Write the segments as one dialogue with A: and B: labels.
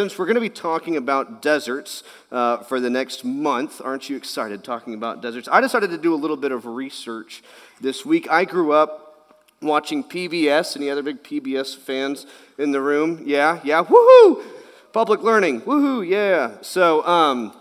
A: since we're going to be talking about deserts uh, for the next month, aren't you excited talking about deserts? I decided to do a little bit of research this week. I grew up watching PBS. Any other big PBS fans in the room? Yeah, yeah, woohoo! Public learning, woohoo, yeah. So, um,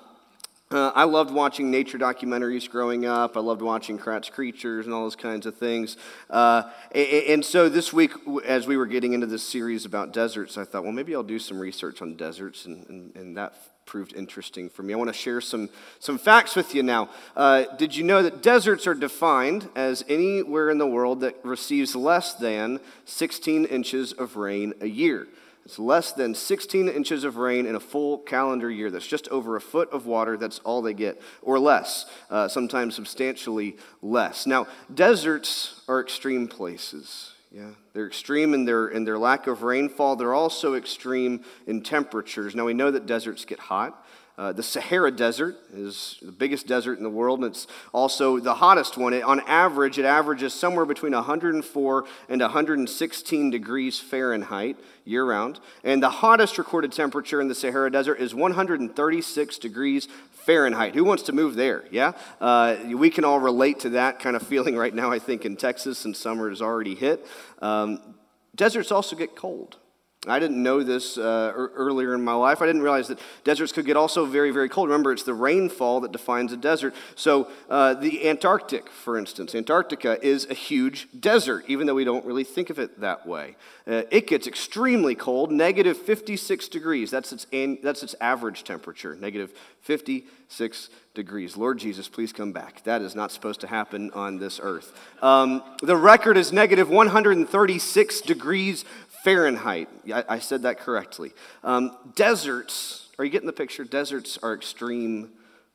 A: uh, I loved watching nature documentaries growing up. I loved watching Kratts' Creatures and all those kinds of things. Uh, and, and, so this week, as we were getting into this series about deserts, I thought, well, maybe I'll do some research on deserts, and, and, and that proved interesting for me. I want to share some, some facts with you now. Uh, did you know that deserts are defined as anywhere in the world that receives less than 16 inches of rain a year? It's less than 16 inches of rain in a full calendar year. That's just over a foot of water. That's all they get, or less, uh, sometimes substantially less. Now, deserts are extreme places. Yeah, they're extreme in their, in their lack of rainfall. They're also extreme in temperatures. Now, we know that deserts get hot. Uh, the Sahara Desert is the biggest desert in the world, and it's also the hottest one. It, on average, it averages somewhere between 104 and 116 degrees Fahrenheit year round. And the hottest recorded temperature in the Sahara Desert is 136 degrees Fahrenheit. Who wants to move there? Yeah? Uh, we can all relate to that kind of feeling right now, I think, in Texas, and summer has already hit. Um, deserts also get cold. I didn't know this uh, earlier in my life. I didn't realize that deserts could get also very, very cold. Remember, it's the rainfall that defines a desert. So, uh, the Antarctic, for instance, Antarctica is a huge desert, even though we don't really think of it that way. Uh, it gets extremely cold, negative 56 degrees. That's its, an, that's its average temperature, negative 56 degrees. Lord Jesus, please come back. That is not supposed to happen on this earth. Um, the record is negative 136 degrees Fahrenheit. I, I said that correctly. Um, deserts, are you getting the picture? Deserts are extreme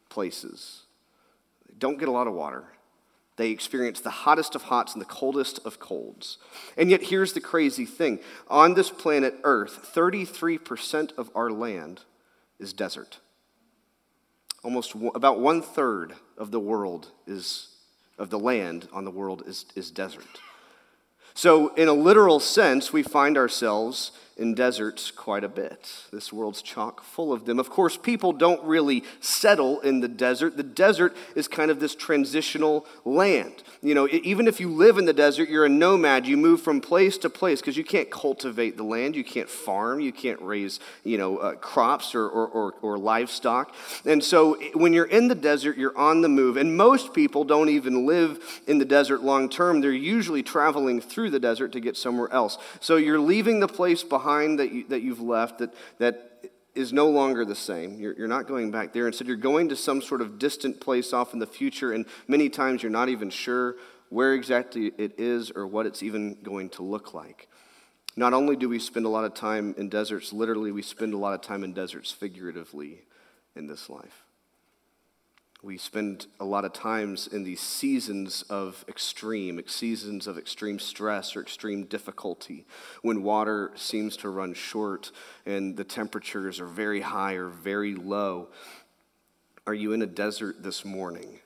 A: places. They don't get a lot of water. They experience the hottest of hots and the coldest of colds. And yet, here's the crazy thing on this planet Earth, 33% of our land is desert. Almost about one third of the world is, of the land on the world is, is desert. So, in a literal sense, we find ourselves in deserts quite a bit. This world's chock full of them. Of course, people don't really settle in the desert. The desert is kind of this transitional land. You know, even if you live in the desert, you're a nomad. You move from place to place because you can't cultivate the land, you can't farm, you can't raise, you know, uh, crops or, or, or, or livestock. And so when you're in the desert, you're on the move. And most people don't even live in the desert long term. They're usually traveling through the desert to get somewhere else. So you're leaving the place behind behind that, you, that you've left that, that is no longer the same. You're, you're not going back there. Instead, you're going to some sort of distant place off in the future, and many times you're not even sure where exactly it is or what it's even going to look like. Not only do we spend a lot of time in deserts, literally, we spend a lot of time in deserts figuratively in this life. We spend a lot of times in these seasons of extreme, seasons of extreme stress or extreme difficulty, when water seems to run short and the temperatures are very high or very low. Are you in a desert this morning?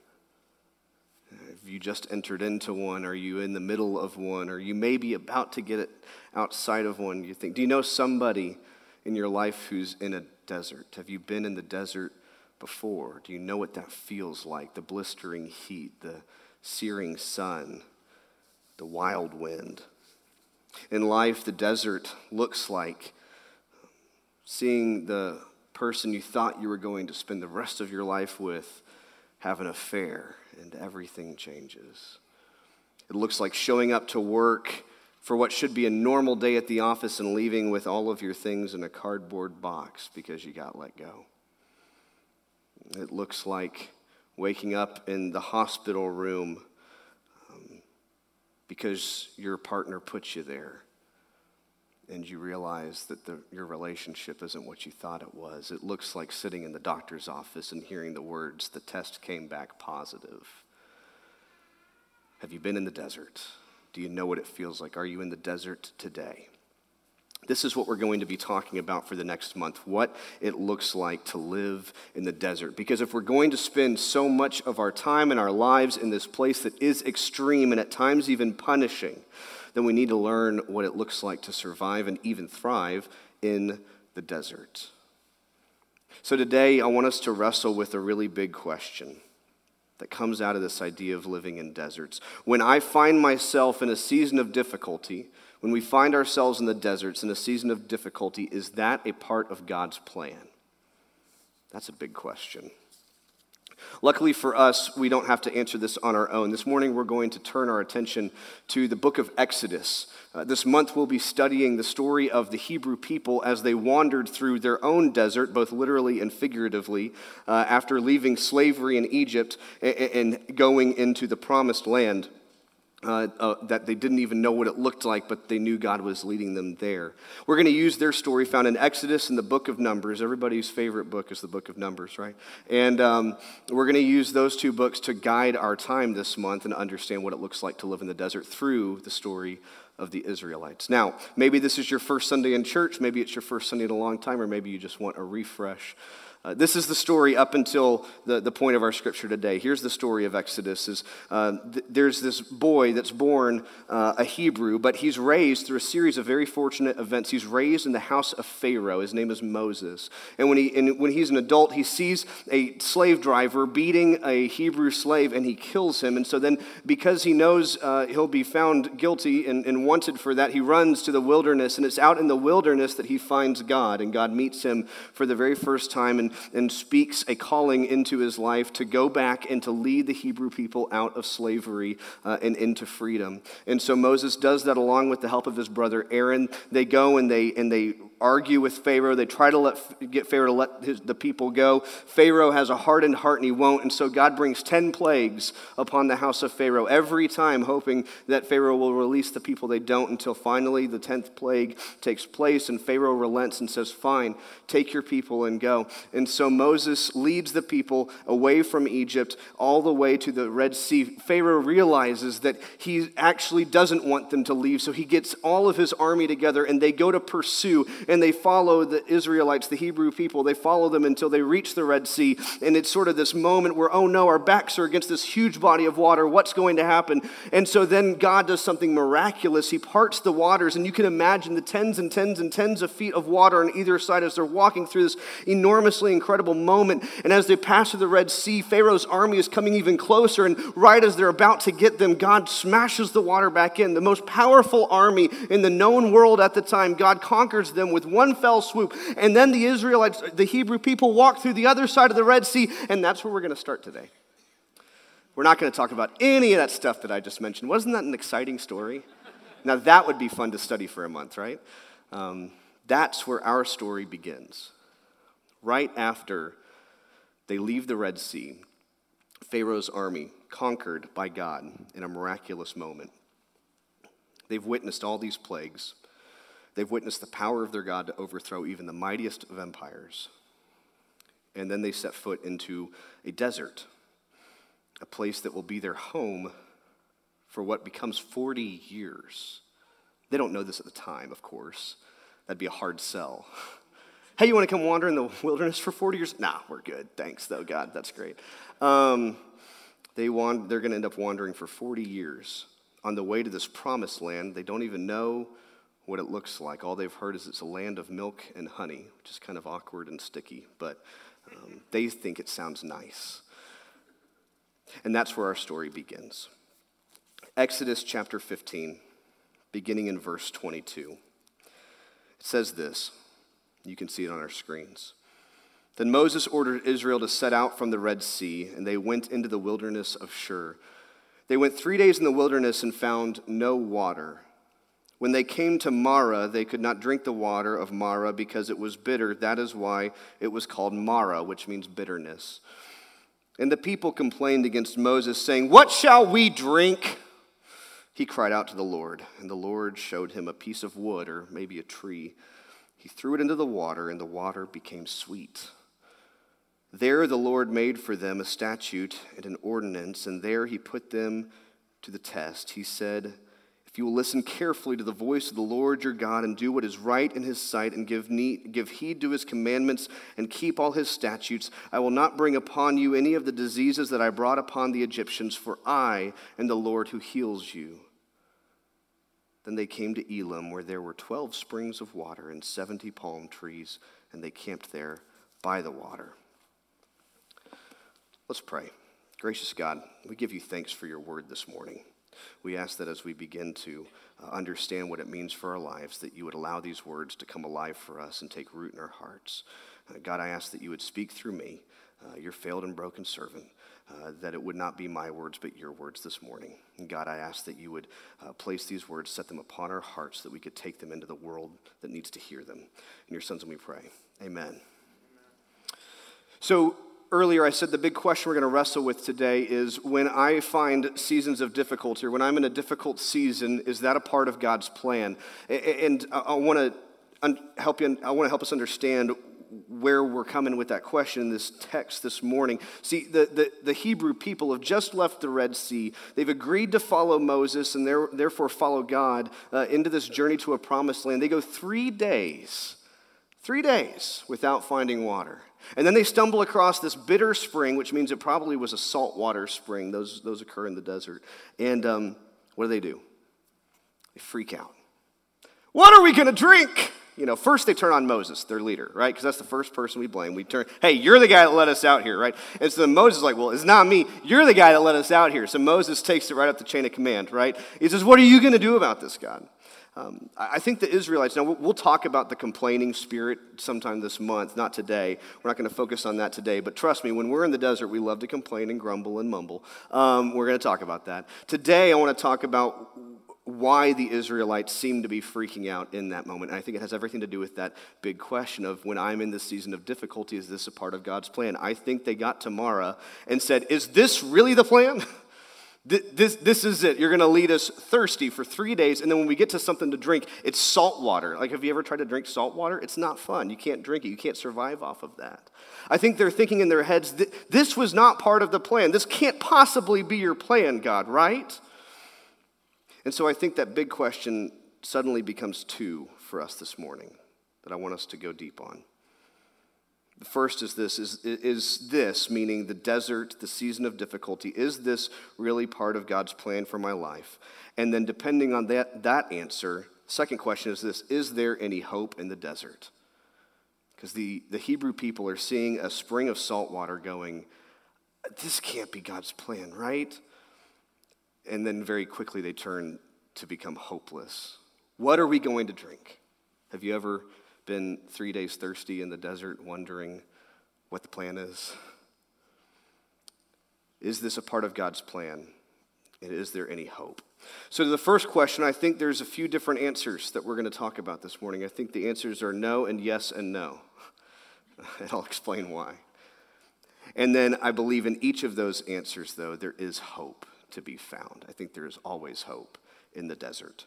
A: Have you just entered into one? Are you in the middle of one? Or you may be about to get it outside of one? You think, do you know somebody in your life who's in a desert? Have you been in the desert before? Do you know what that feels like? The blistering heat, the searing sun, the wild wind. In life, the desert looks like seeing the person you thought you were going to spend the rest of your life with have an affair and everything changes. It looks like showing up to work for what should be a normal day at the office and leaving with all of your things in a cardboard box because you got let go. It looks like waking up in the hospital room um, because your partner put you there and you realize that the, your relationship isn't what you thought it was. It looks like sitting in the doctor's office and hearing the words, the test came back positive. Have you been in the desert? Do you know what it feels like? Are you in the desert today? This is what we're going to be talking about for the next month what it looks like to live in the desert. Because if we're going to spend so much of our time and our lives in this place that is extreme and at times even punishing, then we need to learn what it looks like to survive and even thrive in the desert. So today, I want us to wrestle with a really big question that comes out of this idea of living in deserts. When I find myself in a season of difficulty, when we find ourselves in the deserts in a season of difficulty, is that a part of God's plan? That's a big question. Luckily for us, we don't have to answer this on our own. This morning, we're going to turn our attention to the book of Exodus. Uh, this month, we'll be studying the story of the Hebrew people as they wandered through their own desert, both literally and figuratively, uh, after leaving slavery in Egypt and, and going into the promised land uh, uh, that they didn't even know what it looked like, but they knew God was leading them there. We're going to use their story found in Exodus and the book of Numbers. Everybody's favorite book is the book of Numbers, right? And um, we're going to use those two books to guide our time this month and understand what it looks like to live in the desert through the story of the Israelites. Now, maybe this is your first Sunday in church, maybe it's your first Sunday in a long time, or maybe you just want a refresh. Uh, this is the story up until the, the point of our scripture today. Here's the story of Exodus. Is, uh, th- there's this boy that's born uh, a Hebrew, but he's raised through a series of very fortunate events. He's raised in the house of Pharaoh. His name is Moses. And when, he, and when he's an adult, he sees a slave driver beating a Hebrew slave, and he kills him. And so then, because he knows uh, he'll be found guilty and, and wanted for that, he runs to the wilderness. And it's out in the wilderness that he finds God, and God meets him for the very first time. And and, and speaks a calling into his life to go back and to lead the Hebrew people out of slavery uh, and into freedom. And so Moses does that along with the help of his brother Aaron. They go and they, and they argue with Pharaoh. They try to let, get Pharaoh to let his, the people go. Pharaoh has a hardened heart and he won't. And so God brings 10 plagues upon the house of Pharaoh every time, hoping that Pharaoh will release the people. They don't until finally the 10th plague takes place and Pharaoh relents and says, Fine, take your people and go. And so Moses leads the people away from Egypt all the way to the Red Sea. Pharaoh realizes that he actually doesn't want them to leave. So he gets all of his army together and they go to pursue and they follow the Israelites, the Hebrew people. They follow them until they reach the Red Sea. And it's sort of this moment where, oh no, our backs are against this huge body of water. What's going to happen? And so then God does something miraculous. He parts the waters, and you can imagine the tens and tens and tens of feet of water on either side as they're walking through this enormously incredible moment. And as they pass through the Red Sea, Pharaoh's army is coming even closer. And right as they're about to get them, God smashes the water back in. The most powerful army in the known world at the time, God conquers them with one fell swoop. And then the Israelites, the Hebrew people, walk through the other side of the Red Sea, and that's where we're going to start today. We're not going to talk about any of that stuff that I just mentioned. Wasn't that an exciting story? Now, that would be fun to study for a month, right? Um, that's where our story begins. Right after they leave the Red Sea, Pharaoh's army, conquered by God in a miraculous moment. They've witnessed all these plagues. They've witnessed the power of their God to overthrow even the mightiest of empires. And then they set foot into a desert, a place that will be their home for what becomes 40 years. They don't know this at the time, of course. That'd be a hard sell. Hey, you want to come wander in the wilderness for 40 years? Nah, we're good. Thanks, though, God. That's great. Um, they want, they're going to end up wandering for 40 years on the way to this promised land. They don't even know what it looks like. All they've heard is it's a land of milk and honey, which is kind of awkward and sticky, but um, they think it sounds nice. And that's where our story begins. Exodus chapter 15, beginning in verse 22. It says this. You can see it on our screens. Then Moses ordered Israel to set out from the Red Sea, and they went into the wilderness of Shur. They went three days in the wilderness and found no water. When they came to Marah, they could not drink the water of Marah because it was bitter. That is why it was called Marah, which means bitterness. And the people complained against Moses, saying, What shall we drink? He cried out to the Lord, and the Lord showed him a piece of wood, or maybe a tree. He threw it into the water, and the water became sweet. There the Lord made for them a statute and an ordinance, and there he put them to the test. He said, you will listen carefully to the voice of the Lord your God and do what is right in his sight and give, need, give heed to his commandments and keep all his statutes, I will not bring upon you any of the diseases that I brought upon the Egyptians, for I am the Lord who heals you. Then they came to Elim, where there were 12 springs of water and 70 palm trees, and they camped there by the water. Let's pray. Gracious God, we give you thanks for your word this morning. We ask that as we begin to uh, understand what it means for our lives, that you would allow these words to come alive for us and take root in our hearts. Uh, God, I ask that you would speak through me, uh, your failed and broken servant, uh, that it would not be my words, but your words this morning. God, I ask that you would uh, place these words, set them upon our hearts, so that we could take them into the world that needs to hear them. In your sons, and we pray. Amen. Amen. So, earlier I said the big question we're going to wrestle with today is when I find seasons of difficulty, or when I'm in a difficult season, is that a part of God's plan? And I want to help you. I want to help us understand where we're coming with that question in this text this morning. See, the, the, the, Hebrew people have just left the Red Sea. They've agreed to follow Moses and therefore follow God uh, into this journey to a promised land. They go three days, three days without finding water. And then they stumble across this bitter spring, which means it probably was a saltwater spring. Those, those occur in the desert. And um, what do they do? They freak out. What are we going to drink? You know, first they turn on Moses, their leader, right? Because that's the first person we blame. We turn, hey, you're the guy that let us out here, right? And so Moses is like, well, it's not me. You're the guy that let us out here. So Moses takes it right up the chain of command, right? He says, what are you going to do about this, God? Um, I think the Israelites, now we'll talk about the complaining spirit sometime this month, not today. We're not going to focus on that today, but trust me, when we're in the desert, we love to complain and grumble and mumble. Um, we're going to talk about that. Today, I want to talk about why the Israelites seem to be freaking out in that moment. And I think it has everything to do with that big question of when I'm in this season of difficulty, is this a part of God's plan? I think they got to Marah and said, Is this really the plan? This, this is it. You're going to lead us thirsty for three days, and then when we get to something to drink, it's salt water. Like, have you ever tried to drink salt water? It's not fun. You can't drink it, you can't survive off of that. I think they're thinking in their heads, this was not part of the plan. This can't possibly be your plan, God, right? And so I think that big question suddenly becomes two for us this morning that I want us to go deep on. The first is this is, is this, meaning the desert, the season of difficulty, is this really part of God's plan for my life? And then, depending on that, that answer, second question is this Is there any hope in the desert? Because the, the Hebrew people are seeing a spring of salt water going, This can't be God's plan, right? And then very quickly they turn to become hopeless. What are we going to drink? Have you ever been three days thirsty in the desert wondering what the plan is? Is this a part of God's plan? And is there any hope? So, to the first question, I think there's a few different answers that we're going to talk about this morning. I think the answers are no and yes and no. and I'll explain why. And then I believe in each of those answers, though, there is hope to be found. I think there is always hope in the desert.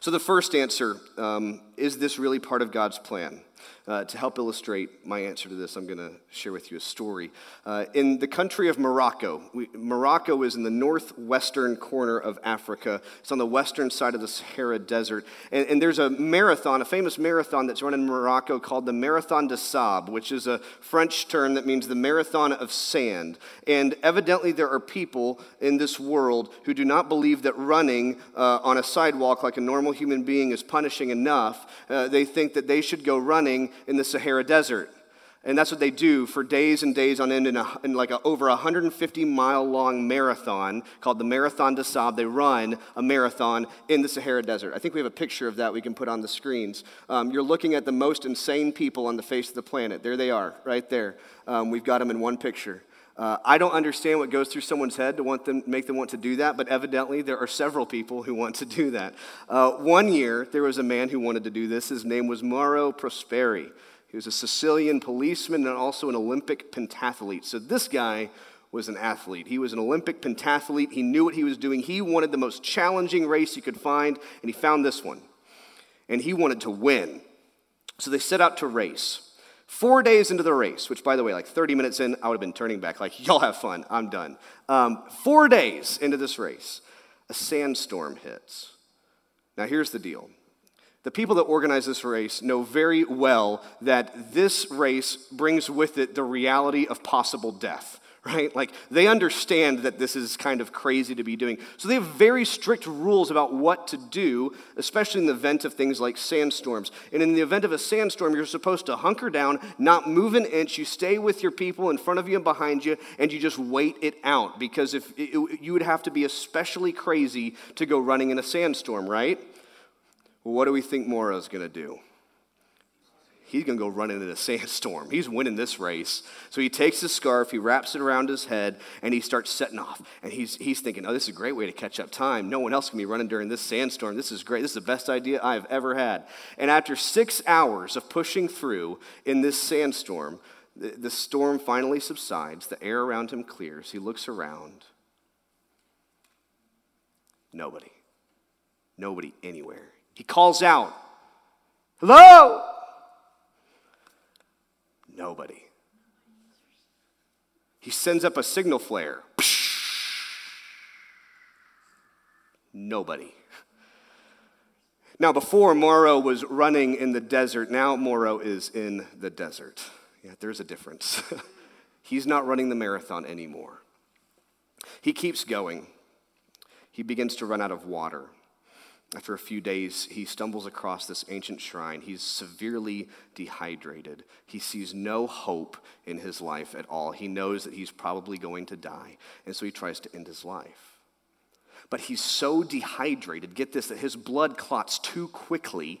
A: So, the first answer um, is this really part of God's plan? Uh, to help illustrate my answer to this, I'm going to share with you a story. Uh, in the country of Morocco, we, Morocco is in the northwestern corner of Africa. It's on the western side of the Sahara Desert. And, and there's a marathon, a famous marathon that's run in Morocco called the Marathon des Sables, which is a French term that means the marathon of sand. And evidently, there are people in this world who do not believe that running uh, on a sidewalk like a normal human being is punishing enough. Uh, they think that they should go running in the Sahara Desert. And that's what they do for days and days on end in, a, in like a, over a 150 mile long marathon called the Marathon des Sables. They run a marathon in the Sahara Desert. I think we have a picture of that we can put on the screens. Um, you're looking at the most insane people on the face of the planet. There they are, right there. Um, we've got them in one picture. Uh, I don't understand what goes through someone's head to want them, make them want to do that, but evidently there are several people who want to do that. Uh, one year, there was a man who wanted to do this. His name was Mauro Prosperi. He was a Sicilian policeman and also an Olympic pentathlete. So this guy was an athlete. He was an Olympic pentathlete. He knew what he was doing. He wanted the most challenging race he could find, and he found this one. And he wanted to win. So they set out to race. Four days into the race, which, by the way, like 30 minutes in, I would have been turning back, like, y'all have fun, I'm done. Um, four days into this race, a sandstorm hits. Now, here's the deal the people that organize this race know very well that this race brings with it the reality of possible death right? Like they understand that this is kind of crazy to be doing. So they have very strict rules about what to do, especially in the event of things like sandstorms. And in the event of a sandstorm, you're supposed to hunker down, not move an inch. You stay with your people in front of you and behind you, and you just wait it out. Because if it, you would have to be especially crazy to go running in a sandstorm, right? Well, what do we think Mauro is going to do? He's going to go running in a sandstorm. He's winning this race. So he takes his scarf, he wraps it around his head, and he starts setting off. And he's, he's thinking, oh, this is a great way to catch up time. No one else can be running during this sandstorm. This is great. This is the best idea I've ever had. And after six hours of pushing through in this sandstorm, the, the storm finally subsides. The air around him clears. He looks around. Nobody. Nobody anywhere. He calls out, Hello? Nobody. He sends up a signal flare. Nobody. Now, before Mauro was running in the desert, now Mauro is in the desert. Yeah, there's a difference. He's not running the marathon anymore. He keeps going. He begins to run out of water. After a few days, he stumbles across this ancient shrine. He's severely dehydrated. He sees no hope in his life at all. He knows that he's probably going to die, and so he tries to end his life. But he's so dehydrated, get this, that his blood clots too quickly,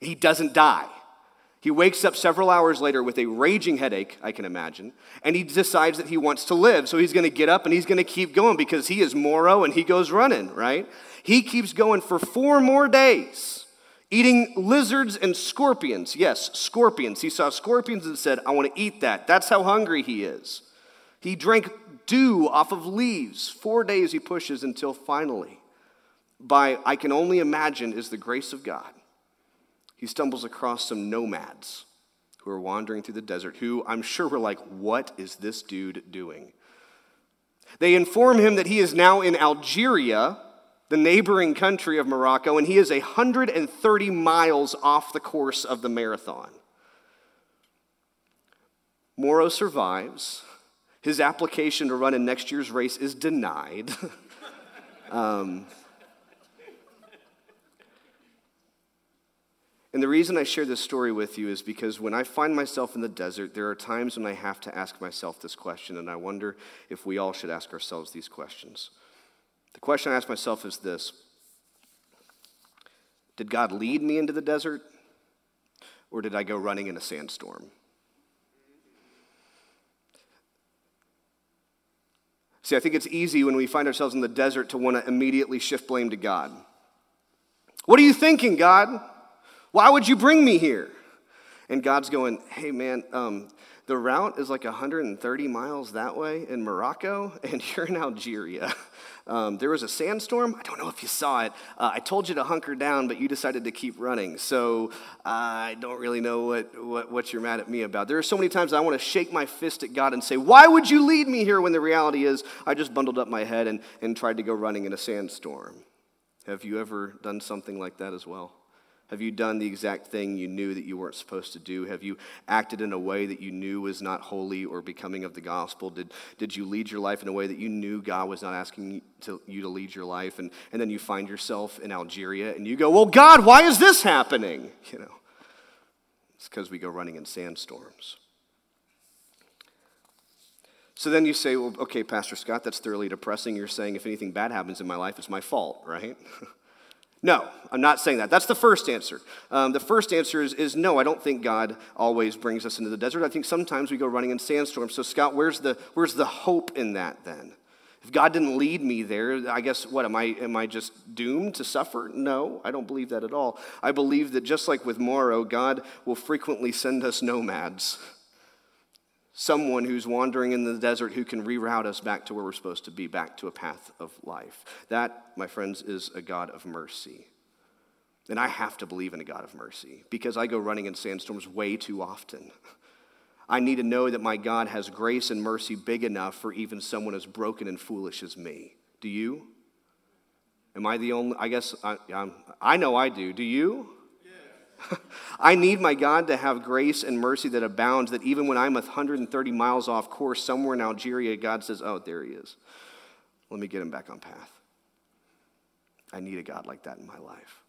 A: he doesn't die. He wakes up several hours later with a raging headache, I can imagine, and he decides that he wants to live. So he's going to get up and he's going to keep going because he is Mauro and he goes running, right? He keeps going for four more days, eating lizards and scorpions. Yes, scorpions. He saw scorpions and said, I want to eat that. That's how hungry he is. He drank dew off of leaves. Four days he pushes until finally, by I can only imagine, is the grace of God. He stumbles across some nomads who are wandering through the desert, who I'm sure were like, What is this dude doing? They inform him that he is now in Algeria the neighboring country of Morocco, and he is 130 miles off the course of the marathon. Mauro survives. His application to run in next year's race is denied. um, and the reason I share this story with you is because when I find myself in the desert, there are times when I have to ask myself this question, and I wonder if we all should ask ourselves these questions. The question I ask myself is this Did God lead me into the desert, or did I go running in a sandstorm? See, I think it's easy when we find ourselves in the desert to want to immediately shift blame to God. What are you thinking, God? Why would you bring me here? And God's going, hey, man, um, the route is like 130 miles that way in Morocco, and you're in Algeria. Um, there was a sandstorm. I don't know if you saw it. Uh, I told you to hunker down, but you decided to keep running. So I don't really know what, what, what you're mad at me about. There are so many times I want to shake my fist at God and say, Why would you lead me here when the reality is I just bundled up my head and, and tried to go running in a sandstorm? Have you ever done something like that as well? Have you done the exact thing you knew that you weren't supposed to do? Have you acted in a way that you knew was not holy or becoming of the gospel? Did, did you lead your life in a way that you knew God was not asking you to, you to lead your life? And, and then you find yourself in Algeria and you go, Well, God, why is this happening? You know, it's because we go running in sandstorms. So then you say, Well, okay, Pastor Scott, that's thoroughly depressing. You're saying if anything bad happens in my life, it's my fault, right? No, I'm not saying that. That's the first answer. Um, the first answer is, is no, I don't think God always brings us into the desert. I think sometimes we go running in sandstorms. So, Scott, where's the, where's the hope in that then? If God didn't lead me there, I guess what am I am I just doomed to suffer? No, I don't believe that at all. I believe that just like with Mauro, God will frequently send us nomads someone who's wandering in the desert who can reroute us back to where we're supposed to be, back to a path of life. That, my friends, is a God of mercy. And I have to believe in a God of mercy because I go running in sandstorms way too often. I need to know that my God has grace and mercy big enough for even someone as broken and foolish as me. Do you? Am I the only? I guess I, I'm, i know I do. Do you? I need my God to have grace and mercy that abounds, that even when I'm 130 miles off course somewhere in Algeria, God says, Oh, there he is. Let me get him back on path. I need a God like that in my life.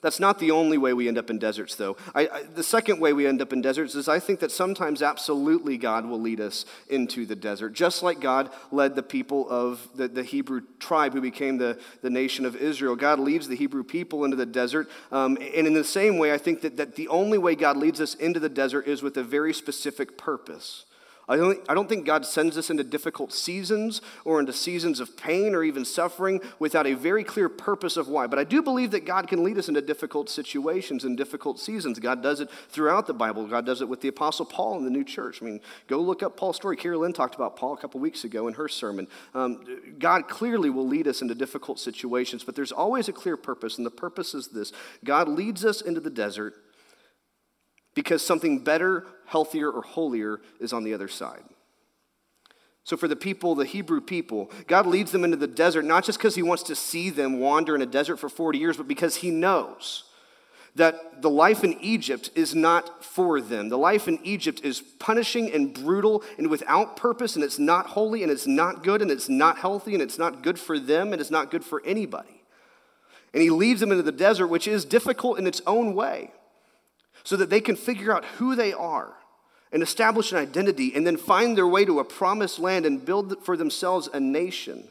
A: That's not the only way we end up in deserts, though. I, I, the second way we end up in deserts is I think that sometimes absolutely God will lead us into the desert, just like God led the people of the, the Hebrew tribe who became the, the nation of Israel. God leads the Hebrew people into the desert. Um, and in the same way, I think that, that the only way God leads us into the desert is with a very specific purpose. I don't, I don't think God sends us into difficult seasons or into seasons of pain or even suffering without a very clear purpose of why. But I do believe that God can lead us into difficult situations and difficult seasons. God does it throughout the Bible. God does it with the Apostle Paul in the new church. I mean, go look up Paul's story. Carrie Lynn talked about Paul a couple weeks ago in her sermon. Um, God clearly will lead us into difficult situations, but there's always a clear purpose, and the purpose is this God leads us into the desert because something better, healthier, or holier is on the other side. So, for the people, the Hebrew people, God leads them into the desert not just because He wants to see them wander in a desert for 40 years, but because He knows that the life in Egypt is not for them. The life in Egypt is punishing and brutal and without purpose, and it's not holy, and it's not good, and it's not healthy, and it's not good for them, and it's not good for anybody. And He leads them into the desert, which is difficult in its own way so that they can figure out who they are and establish an identity and then find their way to a promised land and build for themselves a nation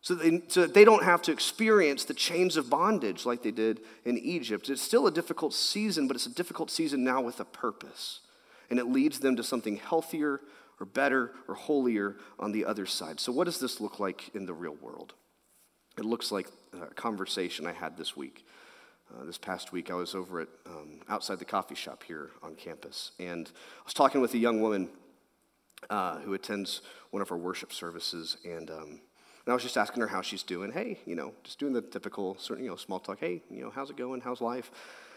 A: so that, they, so that they don't have to experience the chains of bondage like they did in Egypt. It's still a difficult season, but it's a difficult season now with a purpose. And it leads them to something healthier or better or holier on the other side. So, what does this look like in the real world? It looks like a conversation I had this week uh, this past week, I was over at um, outside the coffee shop here on campus, and I was talking with a young woman uh, who attends one of our worship services, and, um, and I was just asking her how she's doing. Hey, you know, just doing the typical you know small talk. Hey, you know, how's it going? How's life?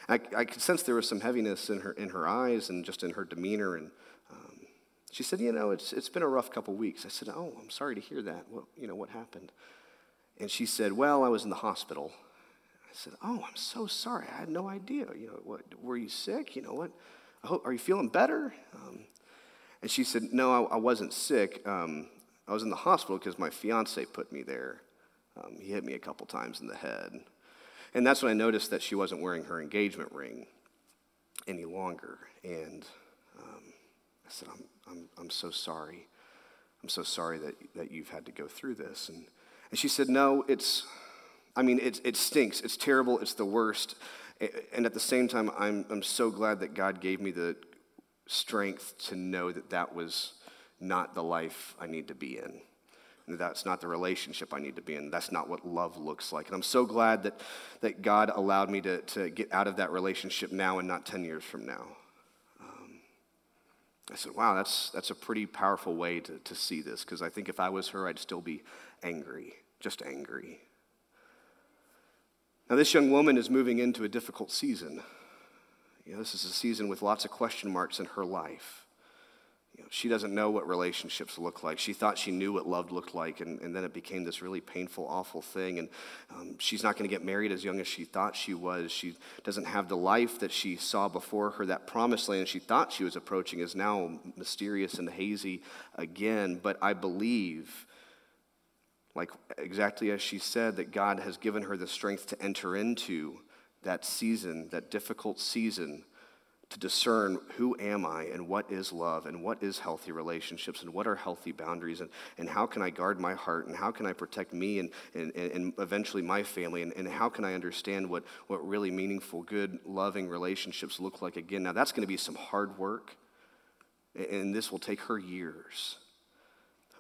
A: I, I could sense there was some heaviness in her in her eyes and just in her demeanor, and um, she said, you know, it's it's been a rough couple weeks. I said, oh, I'm sorry to hear that. What you know, what happened? And she said, well, I was in the hospital. I said, Oh, I'm so sorry. I had no idea. You know, what, were you sick? You know, what? Hope, are you feeling better? Um, and she said, No, I, I wasn't sick. Um, I was in the hospital because my fiance put me there. Um, he hit me a couple times in the head. And that's when I noticed that she wasn't wearing her engagement ring any longer. And um, I said, I'm, I'm, I'm so sorry. I'm so sorry that, that you've had to go through this. And, and she said, No, it's, I mean, it, it stinks. It's terrible. It's the worst. And at the same time, I'm, I'm so glad that God gave me the strength to know that that was not the life I need to be in. That's not the relationship I need to be in. That's not what love looks like. And I'm so glad that, that God allowed me to, to get out of that relationship now and not 10 years from now. Um, I said, wow, that's, that's a pretty powerful way to, to see this because I think if I was her, I'd still be angry, just angry. Now, this young woman is moving into a difficult season. You know, this is a season with lots of question marks in her life. You know, she doesn't know what relationships look like. She thought she knew what love looked like, and, and then it became this really painful, awful thing. And um, she's not going to get married as young as she thought she was. She doesn't have the life that she saw before her. That promised land she thought she was approaching is now mysterious and hazy again. But I believe like exactly as she said, that God has given her the strength to enter into that season, that difficult season, to discern who am I and what is love and what is healthy relationships and what are healthy boundaries and, and how can I guard my heart and how can I protect me and, and, and eventually my family and, and how can I understand what, what really meaningful, good, loving relationships look like again. Now, that's going to be some hard work, and this will take her years.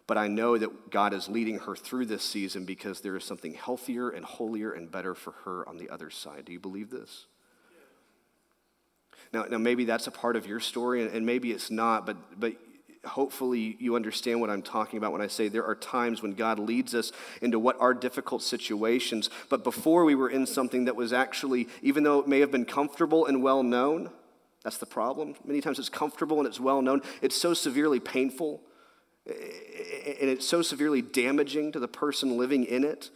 A: But I know that God is leading her through this season because there is something healthier and holier and better for her on the other side. Do you believe this? Now, now maybe that's a part of your story, and, maybe it's not, but, but hopefully you understand what I'm talking about when I say there are times when God leads us into what are difficult situations, but before we were in something that was actually, even though it may have been comfortable and well known, that's the problem. Many times it's comfortable and it's well known, it's so severely painful and it's so severely damaging to the person living in it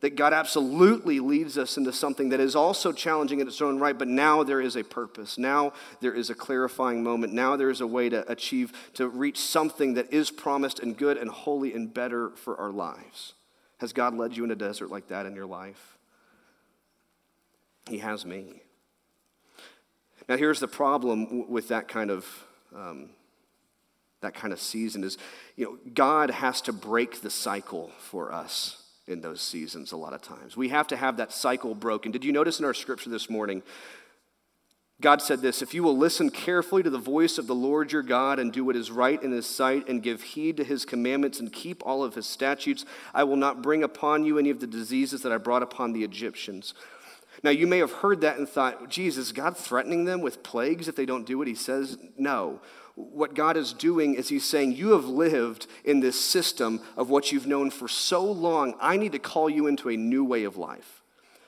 A: that God absolutely leads us into something that is also challenging in its own right, but now there is a purpose. Now there is a clarifying moment. Now there is a way to achieve, to reach something that is promised and good and holy and better for our lives. Has God led you in a desert like that in your life? He has me. Now here's the problem with that kind of. Um, that kind of season is, you know, God has to break the cycle for us in those seasons a lot of times. We have to have that cycle broken. Did you notice in our scripture this morning? God said this If you will listen carefully to the voice of the Lord your God and do what is right in his sight and give heed to his commandments and keep all of his statutes, I will not bring upon you any of the diseases that I brought upon the Egyptians. Now, you may have heard that and thought, Jesus, God threatening them with plagues if they don't do what he says? No what God is doing is He's saying, You have lived in this system of what you've known for so long. I need to call you into a new way of life.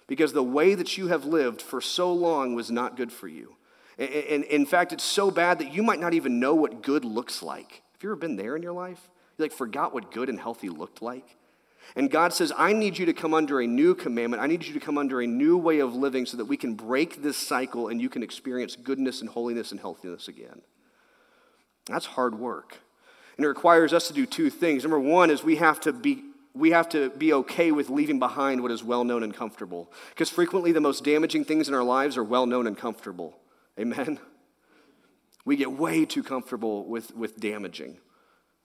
A: Because the way that you have lived for so long was not good for you. And in fact, it's so bad that you might not even know what good looks like. Have you ever been there in your life? You like forgot what good and healthy looked like? And God says, I need you to come under a new commandment. I need you to come under a new way of living so that we can break this cycle and you can experience goodness and holiness and healthiness again. That's hard work. And it requires us to do two things. Number one is we have to be we have to be okay with leaving behind what is well known and comfortable. Because frequently the most damaging things in our lives are well known and comfortable. Amen? We get way too comfortable with, with damaging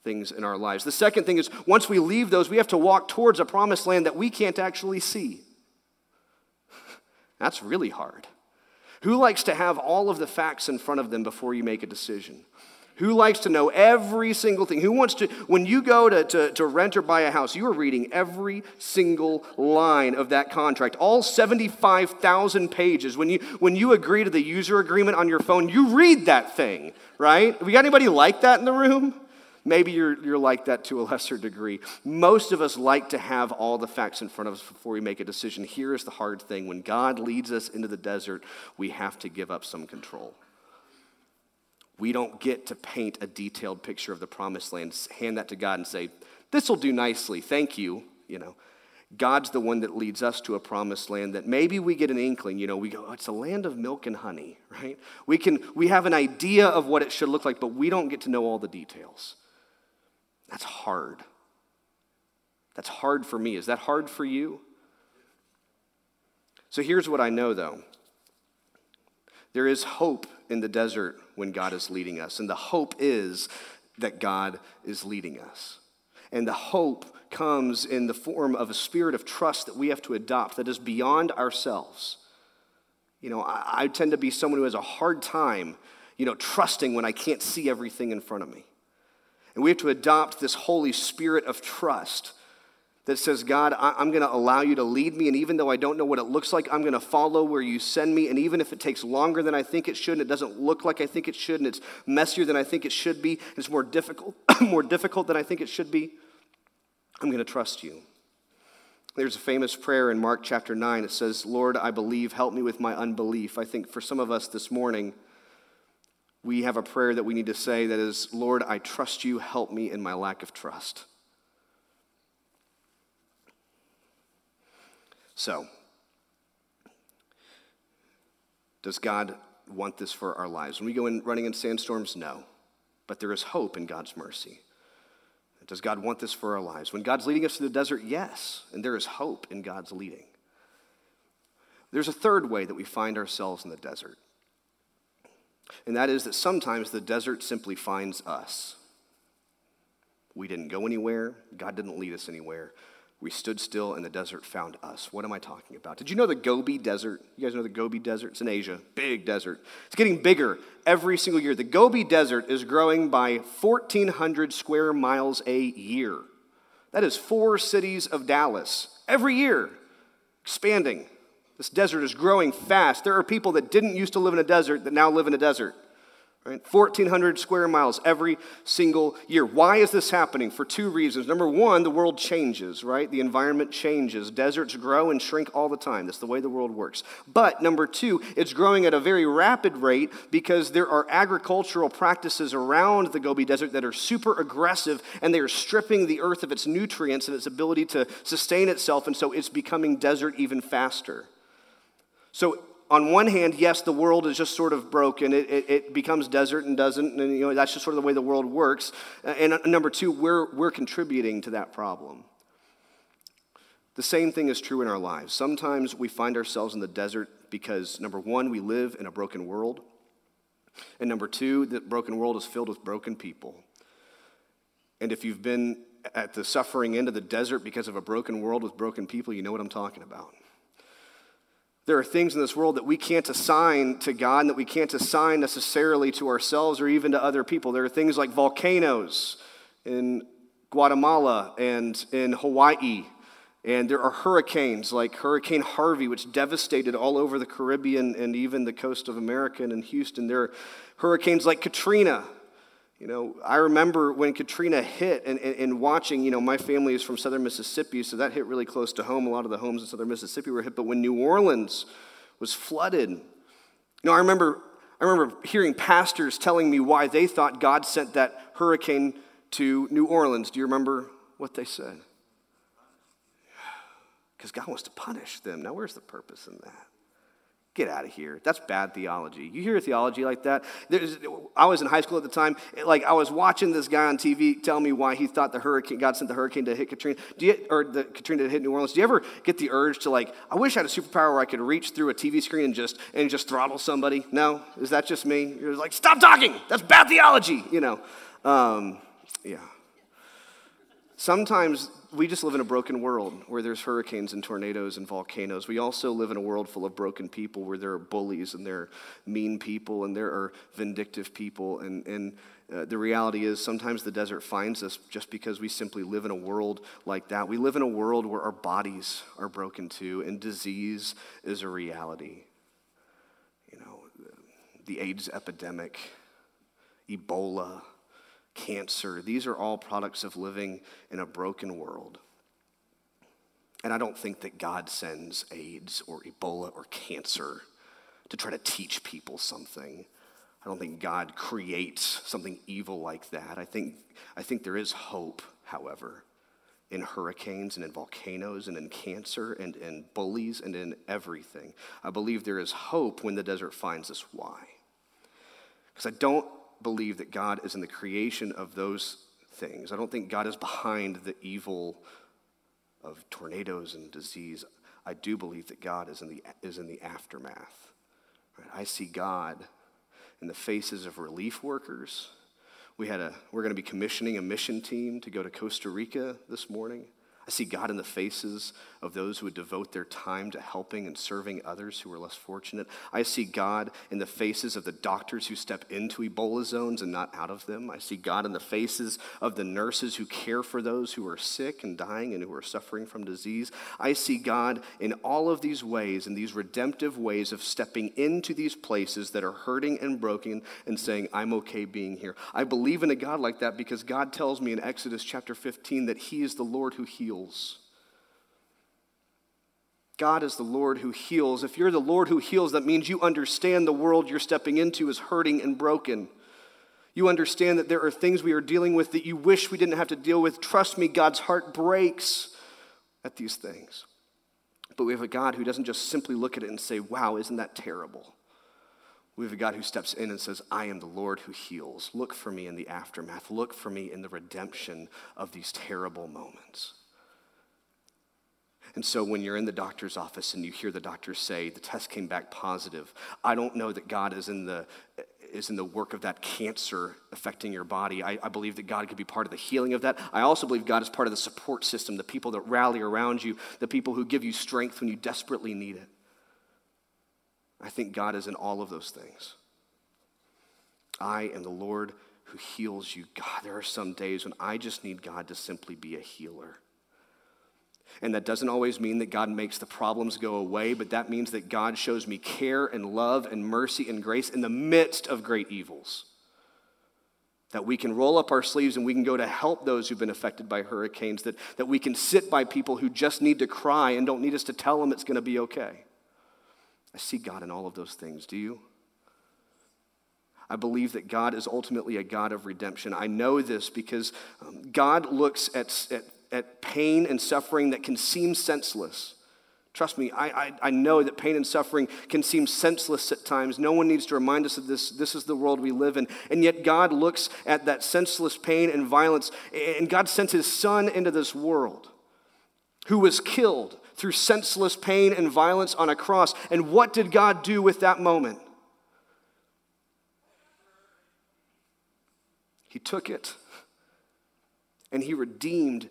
A: things in our lives. The second thing is once we leave those, we have to walk towards a promised land that we can't actually see. That's really hard. Who likes to have all of the facts in front of them before you make a decision? Who likes to know every single thing? Who wants to, when you go to, to, to, rent or buy a house, you are reading every single line of that contract, all 75,000 pages. When you, when you agree to the user agreement on your phone, you read that thing, right? We got anybody like that in the room? Maybe you're, you're like that to a lesser degree. Most of us like to have all the facts in front of us before we make a decision. Here is the hard thing when God leads us into the desert, we have to give up some control. We don't get to paint a detailed picture of the promised land, hand that to God and say, This will do nicely, thank you. You know, God's the one that leads us to a promised land that maybe we get an inkling. You know, we go, oh, It's a land of milk and honey, right? We, can, we have an idea of what it should look like, but we don't get to know all the details. That's hard. That's hard for me. Is that hard for you? So here's what I know, though there is hope in the desert when God is leading us. And the hope is that God is leading us. And the hope comes in the form of a spirit of trust that we have to adopt that is beyond ourselves. You know, I, I tend to be someone who has a hard time, you know, trusting when I can't see everything in front of me. And we have to adopt this Holy Spirit of trust that says, God, I'm going to allow you to lead me, and even though I don't know what it looks like, I'm going to follow where you send me. And even if it takes longer than I think it should, and it doesn't look like I think it should, and it's messier than I think it should be, and it's more difficult, more difficult than I think it should be, I'm going to trust you. There's a famous prayer in Mark chapter 9. It says, Lord, I believe, help me with my unbelief. I think for some of us this morning, we have a prayer that we need to say that is, Lord, I trust you, help me in my lack of trust. So, does God want this for our lives? When we go in running in sandstorms, no. But there is hope in God's mercy. Does God want this for our lives? When God's leading us to the desert, yes. And there is hope in God's leading. There's a third way that we find ourselves in the desert. And that is that sometimes the desert simply finds us. We didn't go anywhere, God didn't lead us anywhere. We stood still and the desert found us. What am I talking about? Did you know the Gobi Desert? You guys know the Gobi Desert? It's in Asia. Big desert. It's getting bigger every single year. The Gobi Desert is growing by 1,400 square miles a year. That is four cities of Dallas every year, expanding. This desert is growing fast. There are people that didn't used to live in a desert that now live in a desert. Right? 1,400 square miles every single year. Why is this happening? For two reasons. Number one, the world changes, right? The environment changes. Deserts grow and shrink all the time. That's the way the world works. But number two, it's growing at a very rapid rate because there are agricultural practices around the Gobi Desert that are super aggressive and they are stripping the earth of its nutrients and its ability to sustain itself. And so it's becoming desert even faster. So on one hand, yes, the world is just sort of broken. It, it, it, becomes desert and doesn't, and you know, that's just sort of the way the world works. And uh, number two, we're, we're contributing to that problem. The same thing is true in our lives. Sometimes we find ourselves in the desert because, number one, we live in a broken world. And number two, the broken world is filled with broken people. And if you've been at the suffering end of the desert because of a broken world with broken people, you know what I'm talking about. There are things in this world that we can't assign to God and that we can't assign necessarily to ourselves or even to other people. There are things like volcanoes in Guatemala and in Hawaii. And there are hurricanes like Hurricane Harvey, which devastated all over the Caribbean and even the coast of America and in Houston. There are hurricanes like Katrina, you know, I remember when Katrina hit and, and, and, watching, you know, my family is from southern Mississippi, so that hit really close to home. A lot of the homes in southern Mississippi were hit. But when New Orleans was flooded, you know, I remember, I remember hearing pastors telling me why they thought God sent that hurricane to New Orleans. Do you remember what they said? Because God wants to punish them. Now, where's the purpose in that? Get out of here. That's bad theology. You hear theology like that? There's, I was in high school at the time. Like I was watching this guy on TV tell me why he thought the hurricane, God sent the hurricane to hit Katrina, you, or the Katrina to hit New Orleans. Do you ever get the urge to like, I wish I had a superpower where I could reach through a TV screen and just and just throttle somebody? No, is that just me? You're like, stop talking. That's bad theology. You know, um, yeah. Sometimes we just live in a broken world where there's hurricanes and tornadoes and volcanoes. We also live in a world full of broken people where there are bullies and there are mean people and there are vindictive people. And, and uh, the reality is sometimes the desert finds us just because we simply live in a world like that. We live in a world where our bodies are broken too, and disease is a reality. You know, the AIDS epidemic, Ebola cancer. These are all products of living in a broken world. And I don't think that God sends AIDS or Ebola or cancer to try to teach people something. I don't think God creates something evil like that. I think, I think there is hope, however, in hurricanes and in volcanoes and in cancer and in bullies and in everything. I believe there is hope when the desert finds us. Why? Because I don't believe that God is in the creation of those things. I don't think God is behind the evil of tornadoes and disease. I do believe that God is in the, is in the aftermath. Right? I see God in the faces of relief workers. We had a, we're going to be commissioning a mission team to go to Costa Rica this morning. I see God in the faces of those who would devote their time to helping and serving others who are less fortunate. I see God in the faces of the doctors who step into Ebola zones and not out of them. I see God in the faces of the nurses who care for those who are sick and dying and who are suffering from disease. I see God in all of these ways, in these redemptive ways of stepping into these places that are hurting and broken and saying, I'm okay being here. I believe in a God like that because God tells me in Exodus chapter 15 that He is the Lord who heals. God is the Lord who heals. If you're the Lord who heals, that means you understand the world you're stepping into is hurting and broken. You understand that there are things we are dealing with that you wish we didn't have to deal with. Trust me, God's heart breaks at these things. But we have a God who doesn't just simply look at it and say, wow, isn't that terrible? We have a God who steps in and says, I am the Lord who heals. Look for me in the aftermath. Look for me in the redemption of these terrible moments. And so when you're in the doctor's office and you hear the doctor say the test came back positive, I don't know that God is in the is in the work of that cancer affecting your body. I, I, believe that God could be part of the healing of that. I also believe God is part of the support system, the people that rally around you, the people who give you strength when you desperately need it. I think God is in all of those things. I am the Lord who heals you. God, there are some days when I just need God to simply be a healer. And that doesn't always mean that God makes the problems go away, but that means that God shows me care and love and mercy and grace in the midst of great evils. That we can roll up our sleeves and we can go to help those who've been affected by hurricanes. That, that we can sit by people who just need to cry and don't need us to tell them it's going to be okay. I see God in all of those things. Do you? I believe that God is ultimately a God of redemption. I know this because um, God looks at, at, at pain and suffering that can seem senseless. Trust me, I, I, I, know that pain and suffering can seem senseless at times. No one needs to remind us of this. This is the world we live in. And yet, God looks at that senseless pain and violence, and God sent His Son into this world who was killed through senseless pain and violence on a cross. And what did God do with that moment? He took it and He redeemed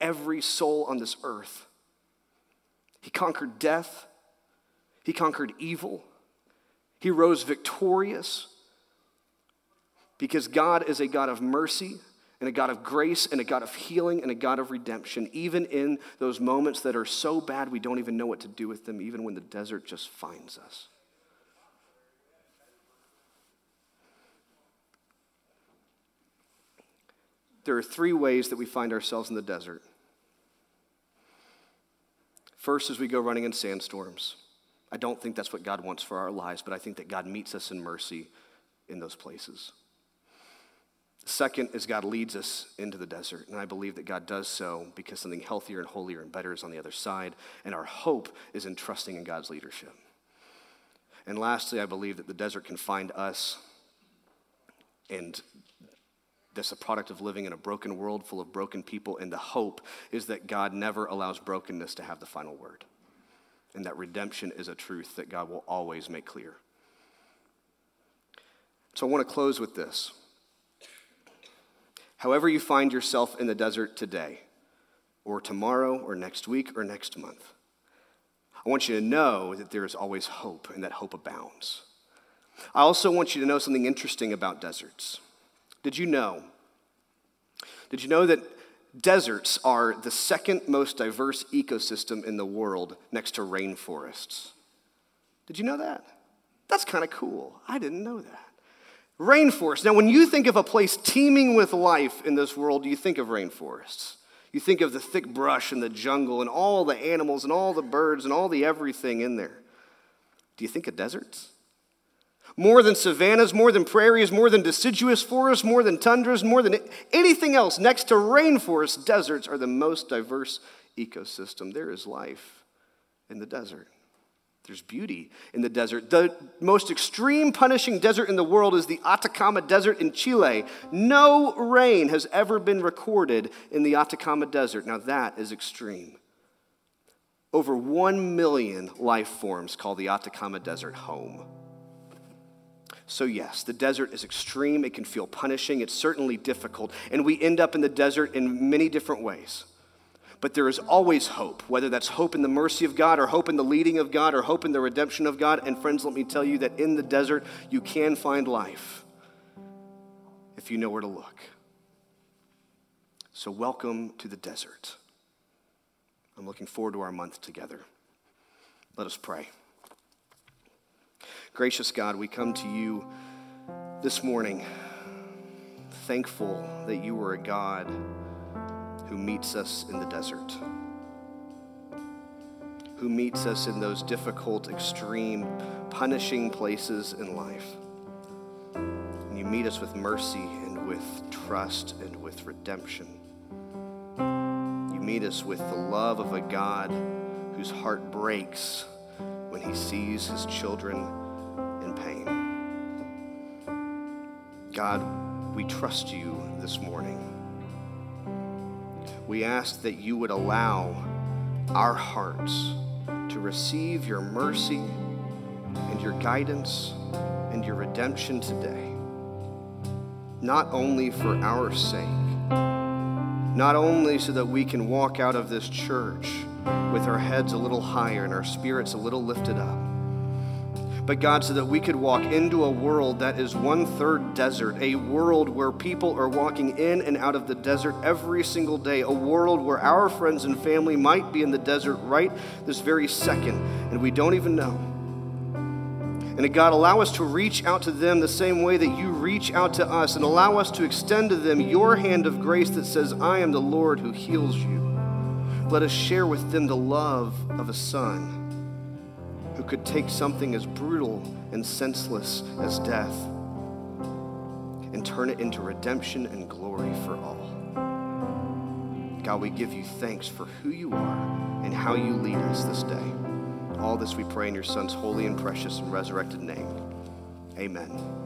A: every soul on this earth. He conquered death, He conquered evil, He rose victorious because God is a God of mercy and a God of grace and a God of healing and a God of redemption, even in those moments that are so bad we don't even know what to do with them, even when the desert just finds us. There are three ways that we find ourselves in the desert. First, as we go running in sandstorms. I don't think that's what God wants for our lives, but I think that God meets us in mercy in those places. Second is God leads us into the desert, and I believe that God does so because something healthier and holier and better is on the other side, and our hope is in trusting in God's leadership. And lastly, I believe that the desert can find us, and that's a product of living in a broken world full of broken people, and the hope is that God never allows brokenness to have the final word, and that redemption is a truth that God will always make clear. So I want to close with this. However, you find yourself in the desert today, or tomorrow, or next week, or next month, I want you to know that there is always hope, and that hope abounds. I also want you to know something interesting about deserts. Did you know? Did you know that deserts are the second most diverse ecosystem in the world next to rainforests? Did you know that? That's kind of cool. I didn't know that. Rainforest. Now, when you think of a place teeming with life in this world, do you think of rainforests. You think of the thick brush and the jungle and all the animals and all the birds and all the everything in there. Do you think of deserts? More than savannas, more than prairies, more than deciduous forests, more than tundras, more than anything else, next to rainforests, deserts are the most diverse ecosystem. There is life in the desert. There's beauty in the desert. The most extreme punishing desert in the world is the Atacama Desert in Chile. No rain has ever been recorded in the Atacama Desert. Now, that is extreme. Over one million life forms call the Atacama Desert home. So, yes, the desert is extreme. It can feel punishing. It's certainly difficult. And we end up in the desert in many different ways. But there is always hope, whether that's hope in the mercy of God, or hope in the leading of God, or hope in the redemption of God. And, friends, let me tell you that in the desert, you can find life if you know where to look. So, welcome to the desert. I'm looking forward to our month together. Let us pray. Gracious God, we come to you this morning thankful that you are a God who meets us in the desert, who meets us in those difficult, extreme, punishing places in life. And you meet us with mercy and with trust and with redemption. You meet us with the love of a God whose heart breaks when he sees his children God, we trust you this morning. We ask that you would allow our hearts to receive your mercy and your guidance and your redemption today. Not only for our sake, not only so that we can walk out of this church with our heads a little higher and our spirits a little lifted up but God, so that we could walk into a world that is one third desert, a world where people are walking in and out of the desert every single day, a world where our friends and family might be in the desert right this very second, and we don't even know. And God, allow us to reach out to them the same way that you reach out to us, and allow us to extend to them your hand of grace that says, I am the Lord who heals you. Let us share with them the love of a son could take something as brutal and senseless as death and turn it into redemption and glory for all. God, we give you thanks for who you are and how you lead us this day. All this we pray in your Son's holy and precious and resurrected name. Amen.